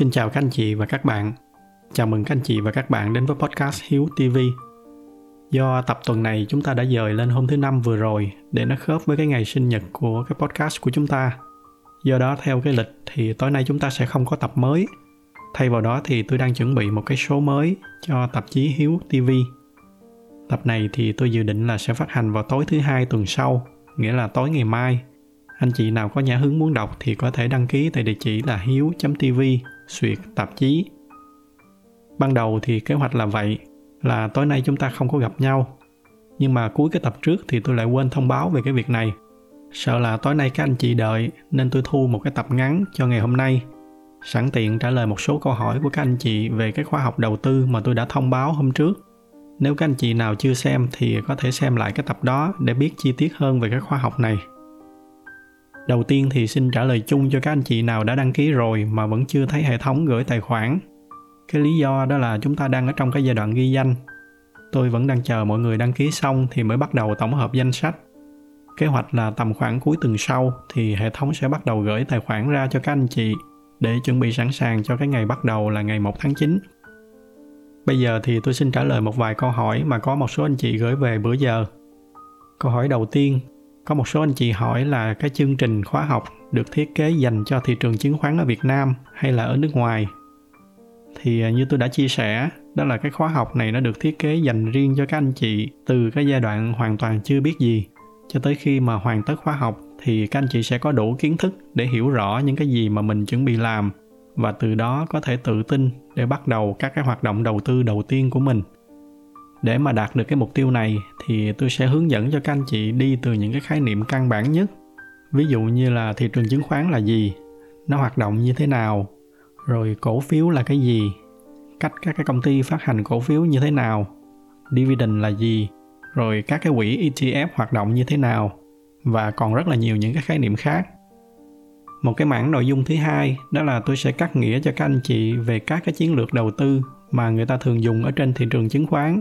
Xin chào các anh chị và các bạn. Chào mừng các anh chị và các bạn đến với podcast Hiếu TV. Do tập tuần này chúng ta đã dời lên hôm thứ năm vừa rồi để nó khớp với cái ngày sinh nhật của cái podcast của chúng ta. Do đó theo cái lịch thì tối nay chúng ta sẽ không có tập mới. Thay vào đó thì tôi đang chuẩn bị một cái số mới cho tạp chí Hiếu TV. Tập này thì tôi dự định là sẽ phát hành vào tối thứ hai tuần sau, nghĩa là tối ngày mai anh chị nào có nhã hứng muốn đọc thì có thể đăng ký tại địa chỉ là hiếu.tv, suyệt tạp chí. Ban đầu thì kế hoạch là vậy, là tối nay chúng ta không có gặp nhau. Nhưng mà cuối cái tập trước thì tôi lại quên thông báo về cái việc này. Sợ là tối nay các anh chị đợi nên tôi thu một cái tập ngắn cho ngày hôm nay. Sẵn tiện trả lời một số câu hỏi của các anh chị về cái khóa học đầu tư mà tôi đã thông báo hôm trước. Nếu các anh chị nào chưa xem thì có thể xem lại cái tập đó để biết chi tiết hơn về cái khóa học này. Đầu tiên thì xin trả lời chung cho các anh chị nào đã đăng ký rồi mà vẫn chưa thấy hệ thống gửi tài khoản. Cái lý do đó là chúng ta đang ở trong cái giai đoạn ghi danh. Tôi vẫn đang chờ mọi người đăng ký xong thì mới bắt đầu tổng hợp danh sách. Kế hoạch là tầm khoảng cuối tuần sau thì hệ thống sẽ bắt đầu gửi tài khoản ra cho các anh chị để chuẩn bị sẵn sàng cho cái ngày bắt đầu là ngày 1 tháng 9. Bây giờ thì tôi xin trả lời một vài câu hỏi mà có một số anh chị gửi về bữa giờ. Câu hỏi đầu tiên có một số anh chị hỏi là cái chương trình khóa học được thiết kế dành cho thị trường chứng khoán ở Việt Nam hay là ở nước ngoài? Thì à, như tôi đã chia sẻ, đó là cái khóa học này nó được thiết kế dành riêng cho các anh chị từ cái giai đoạn hoàn toàn chưa biết gì cho tới khi mà hoàn tất khóa học thì các anh chị sẽ có đủ kiến thức để hiểu rõ những cái gì mà mình chuẩn bị làm và từ đó có thể tự tin để bắt đầu các cái hoạt động đầu tư đầu tiên của mình để mà đạt được cái mục tiêu này thì tôi sẽ hướng dẫn cho các anh chị đi từ những cái khái niệm căn bản nhất. Ví dụ như là thị trường chứng khoán là gì? Nó hoạt động như thế nào? Rồi cổ phiếu là cái gì? Cách các cái công ty phát hành cổ phiếu như thế nào? Dividend là gì? Rồi các cái quỹ ETF hoạt động như thế nào? Và còn rất là nhiều những cái khái niệm khác. Một cái mảng nội dung thứ hai đó là tôi sẽ cắt nghĩa cho các anh chị về các cái chiến lược đầu tư mà người ta thường dùng ở trên thị trường chứng khoán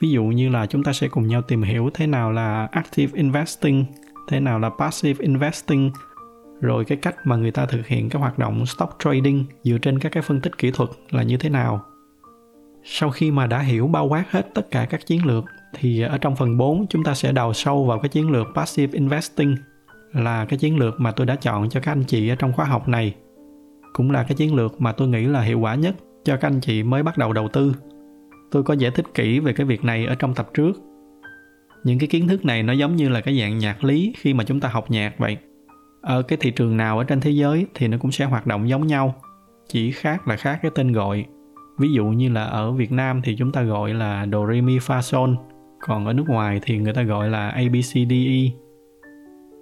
ví dụ như là chúng ta sẽ cùng nhau tìm hiểu thế nào là active investing, thế nào là passive investing, rồi cái cách mà người ta thực hiện các hoạt động stock trading dựa trên các cái phân tích kỹ thuật là như thế nào. Sau khi mà đã hiểu bao quát hết tất cả các chiến lược, thì ở trong phần 4 chúng ta sẽ đào sâu vào cái chiến lược passive investing, là cái chiến lược mà tôi đã chọn cho các anh chị ở trong khóa học này. Cũng là cái chiến lược mà tôi nghĩ là hiệu quả nhất cho các anh chị mới bắt đầu đầu tư tôi có giải thích kỹ về cái việc này ở trong tập trước. Những cái kiến thức này nó giống như là cái dạng nhạc lý khi mà chúng ta học nhạc vậy. Ở cái thị trường nào ở trên thế giới thì nó cũng sẽ hoạt động giống nhau, chỉ khác là khác cái tên gọi. Ví dụ như là ở việt nam thì chúng ta gọi là do re mi fa sol, còn ở nước ngoài thì người ta gọi là abcde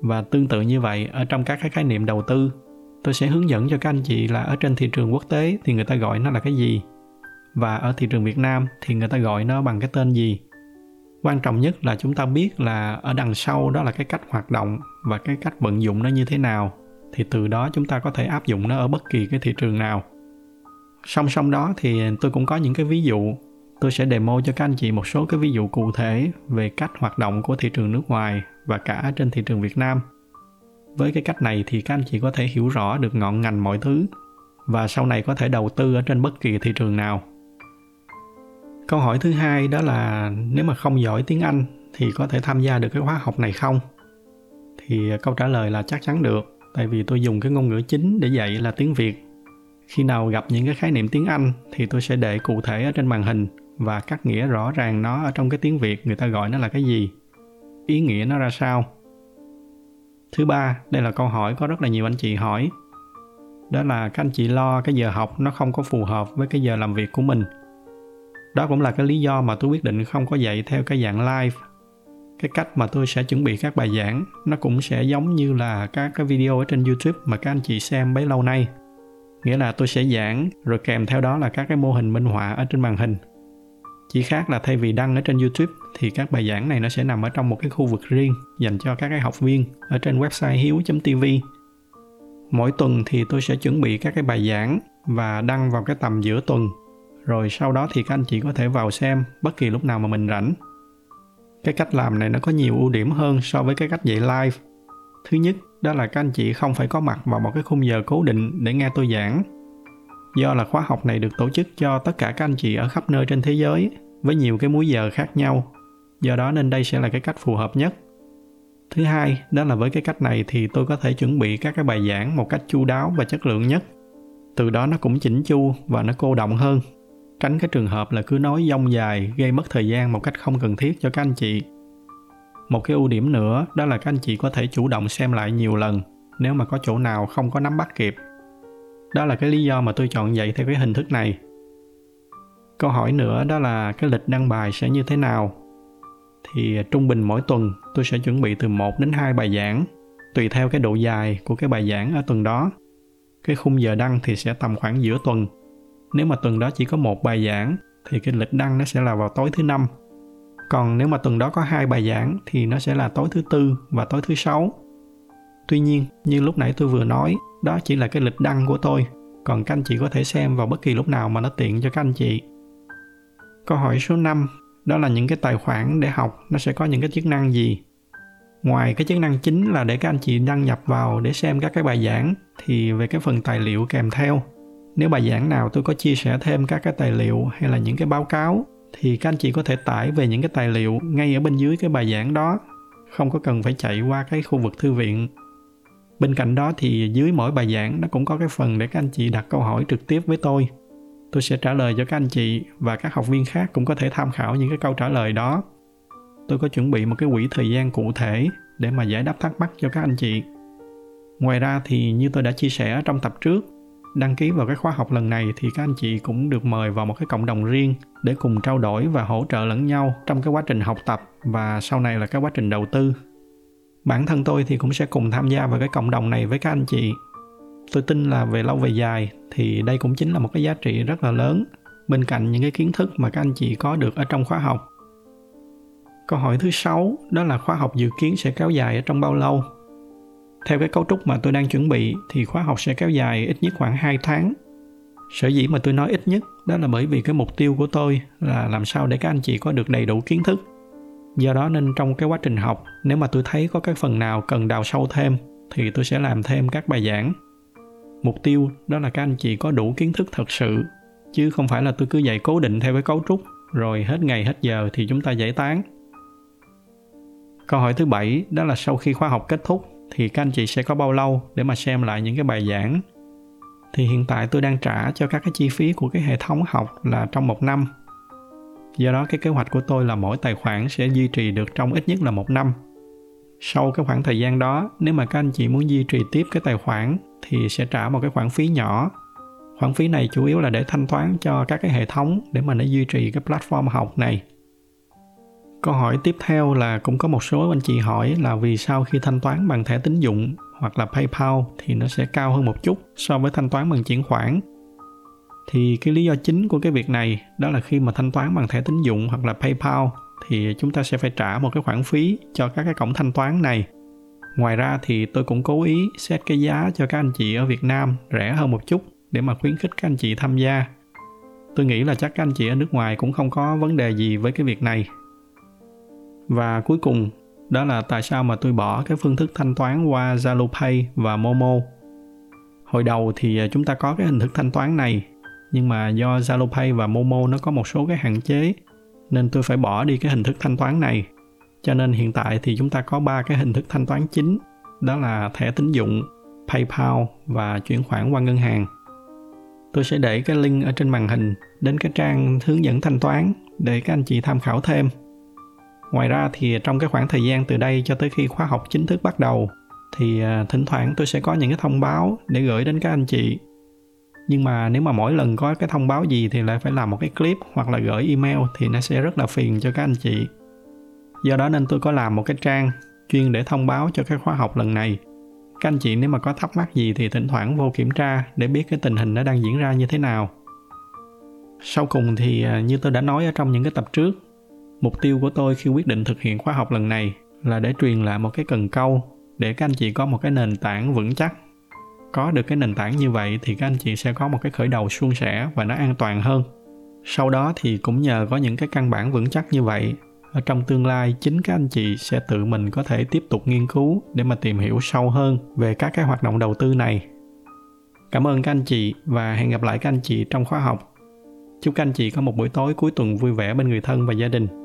và tương tự như vậy, ở trong các cái khái niệm đầu tư, tôi sẽ hướng dẫn cho các anh chị là ở trên thị trường quốc tế thì người ta gọi nó là cái gì và ở thị trường Việt Nam thì người ta gọi nó bằng cái tên gì? Quan trọng nhất là chúng ta biết là ở đằng sau đó là cái cách hoạt động và cái cách vận dụng nó như thế nào. Thì từ đó chúng ta có thể áp dụng nó ở bất kỳ cái thị trường nào. Song song đó thì tôi cũng có những cái ví dụ. Tôi sẽ demo cho các anh chị một số cái ví dụ cụ thể về cách hoạt động của thị trường nước ngoài và cả trên thị trường Việt Nam. Với cái cách này thì các anh chị có thể hiểu rõ được ngọn ngành mọi thứ và sau này có thể đầu tư ở trên bất kỳ thị trường nào câu hỏi thứ hai đó là nếu mà không giỏi tiếng anh thì có thể tham gia được cái khóa học này không? Thì câu trả lời là chắc chắn được, tại vì tôi dùng cái ngôn ngữ chính để dạy là tiếng việt. Khi nào gặp những cái khái niệm tiếng anh thì tôi sẽ để cụ thể ở trên màn hình và cắt nghĩa rõ ràng nó ở trong cái tiếng việt, người ta gọi nó là cái gì. Ý nghĩa nó ra sao? Thứ ba, đây là câu hỏi có rất là nhiều anh chị hỏi. Đó là các anh chị lo cái giờ học nó không có phù hợp với cái giờ làm việc của mình đó cũng là cái lý do mà tôi quyết định không có dạy theo cái dạng live. Cái cách mà tôi sẽ chuẩn bị các bài giảng, nó cũng sẽ giống như là các cái video ở trên youtube mà các anh chị xem bấy lâu nay. Nghĩa là tôi sẽ giảng, rồi kèm theo đó là các cái mô hình minh họa ở trên màn hình. Chỉ khác là thay vì đăng ở trên youtube, thì các bài giảng này nó sẽ nằm ở trong một cái khu vực riêng, dành cho các cái học viên ở trên website hiếu tv. Mỗi tuần thì tôi sẽ chuẩn bị các cái bài giảng và đăng vào cái tầm giữa tuần rồi sau đó thì các anh chị có thể vào xem bất kỳ lúc nào mà mình rảnh. Cái cách làm này nó có nhiều ưu điểm hơn so với cái cách dạy live. Thứ nhất, đó là các anh chị không phải có mặt vào một cái khung giờ cố định để nghe tôi giảng. Do là khóa học này được tổ chức cho tất cả các anh chị ở khắp nơi trên thế giới với nhiều cái múi giờ khác nhau. Do đó nên đây sẽ là cái cách phù hợp nhất. Thứ hai, đó là với cái cách này thì tôi có thể chuẩn bị các cái bài giảng một cách chu đáo và chất lượng nhất. Từ đó nó cũng chỉnh chu và nó cô động hơn tránh cái trường hợp là cứ nói dông dài, gây mất thời gian một cách không cần thiết cho các anh chị. Một cái ưu điểm nữa, đó là các anh chị có thể chủ động xem lại nhiều lần, nếu mà có chỗ nào không có nắm bắt kịp. Đó là cái lý do mà tôi chọn dạy theo cái hình thức này. Câu hỏi nữa đó là cái lịch đăng bài sẽ như thế nào? Thì trung bình mỗi tuần tôi sẽ chuẩn bị từ 1 đến 2 bài giảng, tùy theo cái độ dài của cái bài giảng ở tuần đó. Cái khung giờ đăng thì sẽ tầm khoảng giữa tuần nếu mà tuần đó chỉ có một bài giảng, thì cái lịch đăng nó sẽ là vào tối thứ năm. Còn nếu mà tuần đó có hai bài giảng, thì nó sẽ là tối thứ tư và tối thứ sáu. Tuy nhiên, như lúc nãy tôi vừa nói, đó chỉ là cái lịch đăng của tôi. Còn các anh chị có thể xem vào bất kỳ lúc nào mà nó tiện cho các anh chị. Câu hỏi số 5 đó là những cái tài khoản để học, nó sẽ có những cái chức năng gì? Ngoài cái chức năng chính là để các anh chị đăng nhập vào để xem các cái bài giảng, thì về cái phần tài liệu kèm theo nếu bài giảng nào tôi có chia sẻ thêm các cái tài liệu hay là những cái báo cáo, thì các anh chị có thể tải về những cái tài liệu ngay ở bên dưới cái bài giảng đó. Không có cần phải chạy qua cái khu vực thư viện. Bên cạnh đó thì dưới mỗi bài giảng nó cũng có cái phần để các anh chị đặt câu hỏi trực tiếp với tôi. Tôi sẽ trả lời cho các anh chị và các học viên khác cũng có thể tham khảo những cái câu trả lời đó. Tôi có chuẩn bị một cái quỹ thời gian cụ thể để mà giải đáp thắc mắc cho các anh chị. Ngoài ra thì như tôi đã chia sẻ trong tập trước đăng ký vào cái khóa học lần này thì các anh chị cũng được mời vào một cái cộng đồng riêng để cùng trao đổi và hỗ trợ lẫn nhau trong cái quá trình học tập và sau này là cái quá trình đầu tư. Bản thân tôi thì cũng sẽ cùng tham gia vào cái cộng đồng này với các anh chị. Tôi tin là về lâu về dài thì đây cũng chính là một cái giá trị rất là lớn bên cạnh những cái kiến thức mà các anh chị có được ở trong khóa học. Câu hỏi thứ sáu đó là khóa học dự kiến sẽ kéo dài ở trong bao lâu? Theo cái cấu trúc mà tôi đang chuẩn bị thì khóa học sẽ kéo dài ít nhất khoảng 2 tháng. Sở dĩ mà tôi nói ít nhất đó là bởi vì cái mục tiêu của tôi là làm sao để các anh chị có được đầy đủ kiến thức. Do đó nên trong cái quá trình học, nếu mà tôi thấy có cái phần nào cần đào sâu thêm thì tôi sẽ làm thêm các bài giảng. Mục tiêu đó là các anh chị có đủ kiến thức thật sự, chứ không phải là tôi cứ dạy cố định theo cái cấu trúc rồi hết ngày hết giờ thì chúng ta giải tán. Câu hỏi thứ bảy đó là sau khi khóa học kết thúc thì các anh chị sẽ có bao lâu để mà xem lại những cái bài giảng? Thì hiện tại tôi đang trả cho các cái chi phí của cái hệ thống học là trong một năm. Do đó cái kế hoạch của tôi là mỗi tài khoản sẽ duy trì được trong ít nhất là một năm. Sau cái khoảng thời gian đó, nếu mà các anh chị muốn duy trì tiếp cái tài khoản thì sẽ trả một cái khoản phí nhỏ. Khoản phí này chủ yếu là để thanh toán cho các cái hệ thống để mà nó duy trì cái platform học này. Câu hỏi tiếp theo là cũng có một số anh chị hỏi là vì sao khi thanh toán bằng thẻ tín dụng hoặc là PayPal thì nó sẽ cao hơn một chút so với thanh toán bằng chuyển khoản. Thì cái lý do chính của cái việc này đó là khi mà thanh toán bằng thẻ tín dụng hoặc là PayPal thì chúng ta sẽ phải trả một cái khoản phí cho các cái cổng thanh toán này. Ngoài ra thì tôi cũng cố ý set cái giá cho các anh chị ở Việt Nam rẻ hơn một chút để mà khuyến khích các anh chị tham gia. Tôi nghĩ là chắc các anh chị ở nước ngoài cũng không có vấn đề gì với cái việc này và cuối cùng, đó là tại sao mà tôi bỏ cái phương thức thanh toán qua Zalo Pay và Momo. Hồi đầu thì à, chúng ta có cái hình thức thanh toán này, nhưng mà do Zalo Pay và Momo nó có một số cái hạn chế nên tôi phải bỏ đi cái hình thức thanh toán này. Cho nên hiện tại thì chúng ta có ba cái hình thức thanh toán chính, đó là thẻ tín dụng, PayPal và chuyển khoản qua ngân hàng. Tôi sẽ để cái link ở trên màn hình đến cái trang hướng dẫn thanh toán để các anh chị tham khảo thêm ngoài ra thì trong cái khoảng thời gian từ đây cho tới khi khóa học chính thức bắt đầu, thì à, thỉnh thoảng tôi sẽ có những cái thông báo để gửi đến các anh chị. Nhưng mà nếu mà mỗi lần có cái thông báo gì thì lại phải làm một cái clip hoặc là gửi email thì nó sẽ rất là phiền cho các anh chị. Do đó nên tôi có làm một cái trang chuyên để thông báo cho cái khóa học lần này. Các anh chị nếu mà có thắc mắc gì thì thỉnh thoảng vô kiểm tra để biết cái tình hình nó đang diễn ra như thế nào. Sau cùng thì à, như tôi đã nói ở trong những cái tập trước Mục tiêu của tôi khi quyết định thực hiện khóa học lần này là để truyền lại một cái cần câu để các anh chị có một cái nền tảng vững chắc. Có được cái nền tảng như vậy thì các anh chị sẽ có một cái khởi đầu suôn sẻ và nó an toàn hơn. Sau đó thì cũng nhờ có những cái căn bản vững chắc như vậy, ở trong tương lai chính các anh chị sẽ tự mình có thể tiếp tục nghiên cứu để mà tìm hiểu sâu hơn về các cái hoạt động đầu tư này. Cảm ơn các anh chị và hẹn gặp lại các anh chị trong khóa học. Chúc các anh chị có một buổi tối cuối tuần vui vẻ bên người thân và gia đình.